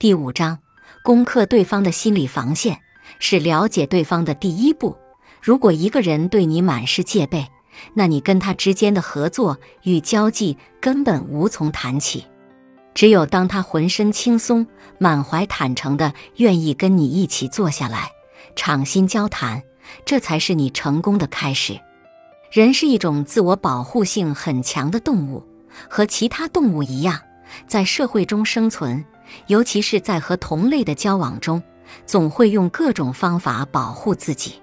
第五章，攻克对方的心理防线是了解对方的第一步。如果一个人对你满是戒备，那你跟他之间的合作与交际根本无从谈起。只有当他浑身轻松、满怀坦诚的愿意跟你一起坐下来，敞心交谈，这才是你成功的开始。人是一种自我保护性很强的动物，和其他动物一样，在社会中生存，尤其是在和同类的交往中，总会用各种方法保护自己。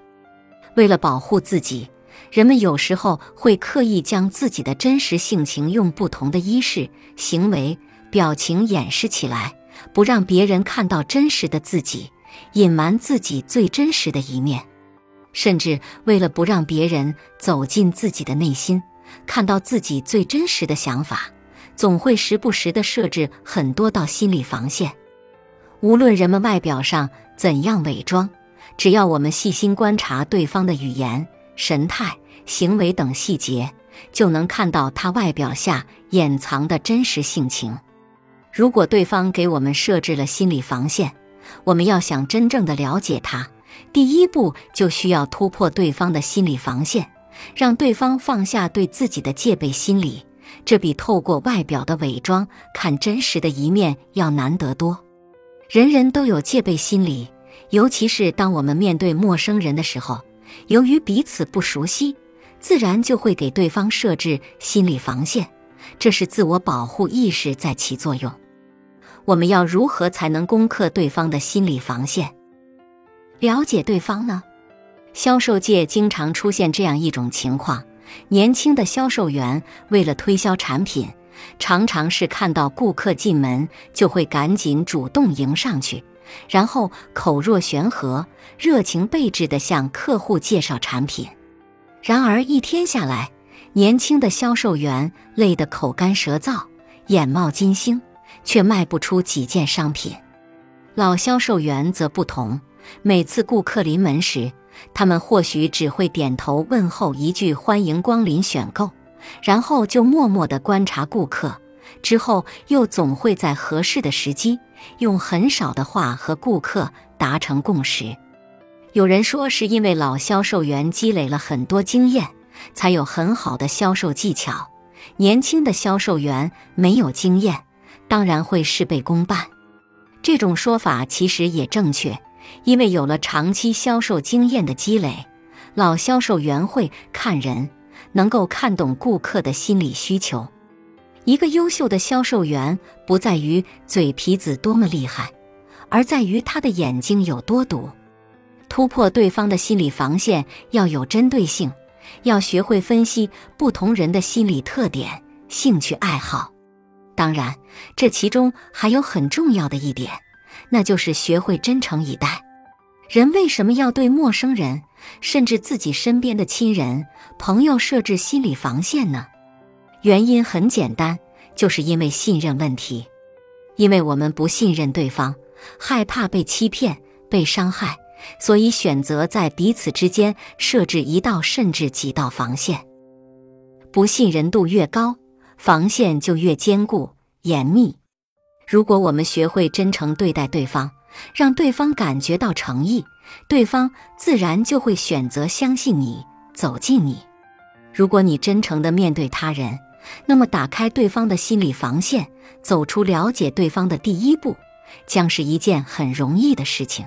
为了保护自己，人们有时候会刻意将自己的真实性情用不同的衣饰、行为、表情掩饰起来，不让别人看到真实的自己，隐瞒自己最真实的一面。甚至为了不让别人走进自己的内心，看到自己最真实的想法，总会时不时地设置很多道心理防线。无论人们外表上怎样伪装，只要我们细心观察对方的语言、神态、行为等细节，就能看到他外表下掩藏的真实性情。如果对方给我们设置了心理防线，我们要想真正的了解他。第一步就需要突破对方的心理防线，让对方放下对自己的戒备心理。这比透过外表的伪装看真实的一面要难得多。人人都有戒备心理，尤其是当我们面对陌生人的时候，由于彼此不熟悉，自然就会给对方设置心理防线，这是自我保护意识在起作用。我们要如何才能攻克对方的心理防线？了解对方呢？销售界经常出现这样一种情况：年轻的销售员为了推销产品，常常是看到顾客进门就会赶紧主动迎上去，然后口若悬河、热情备至地向客户介绍产品。然而一天下来，年轻的销售员累得口干舌燥、眼冒金星，却卖不出几件商品。老销售员则不同。每次顾客临门时，他们或许只会点头问候一句“欢迎光临选购”，然后就默默地观察顾客。之后又总会在合适的时机，用很少的话和顾客达成共识。有人说，是因为老销售员积累了很多经验，才有很好的销售技巧。年轻的销售员没有经验，当然会事倍功半。这种说法其实也正确。因为有了长期销售经验的积累，老销售员会看人，能够看懂顾客的心理需求。一个优秀的销售员不在于嘴皮子多么厉害，而在于他的眼睛有多毒。突破对方的心理防线要有针对性，要学会分析不同人的心理特点、兴趣爱好。当然，这其中还有很重要的一点。那就是学会真诚以待。人为什么要对陌生人，甚至自己身边的亲人、朋友设置心理防线呢？原因很简单，就是因为信任问题。因为我们不信任对方，害怕被欺骗、被伤害，所以选择在彼此之间设置一道甚至几道防线。不信任度越高，防线就越坚固、严密。如果我们学会真诚对待对方，让对方感觉到诚意，对方自然就会选择相信你，走近你。如果你真诚地面对他人，那么打开对方的心理防线，走出了解对方的第一步，将是一件很容易的事情。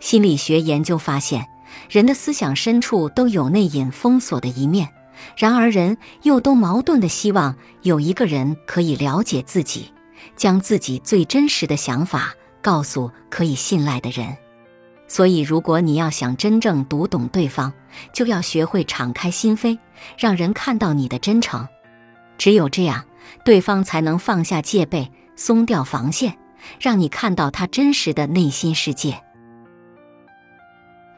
心理学研究发现，人的思想深处都有内隐封锁的一面，然而人又都矛盾地希望有一个人可以了解自己。将自己最真实的想法告诉可以信赖的人，所以如果你要想真正读懂对方，就要学会敞开心扉，让人看到你的真诚。只有这样，对方才能放下戒备，松掉防线，让你看到他真实的内心世界。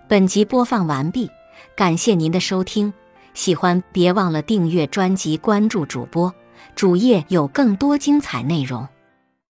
本集播放完毕，感谢您的收听，喜欢别忘了订阅专辑，关注主播，主页有更多精彩内容。